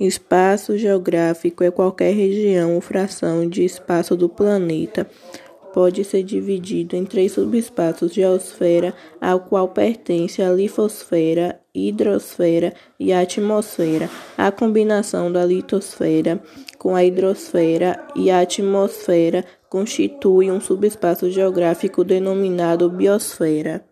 Espaço geográfico é qualquer região ou fração de espaço do planeta. Pode ser dividido em três subespaços: geosfera, ao qual pertence a litosfera, hidrosfera e atmosfera. A combinação da litosfera com a hidrosfera e a atmosfera constitui um subespaço geográfico denominado biosfera.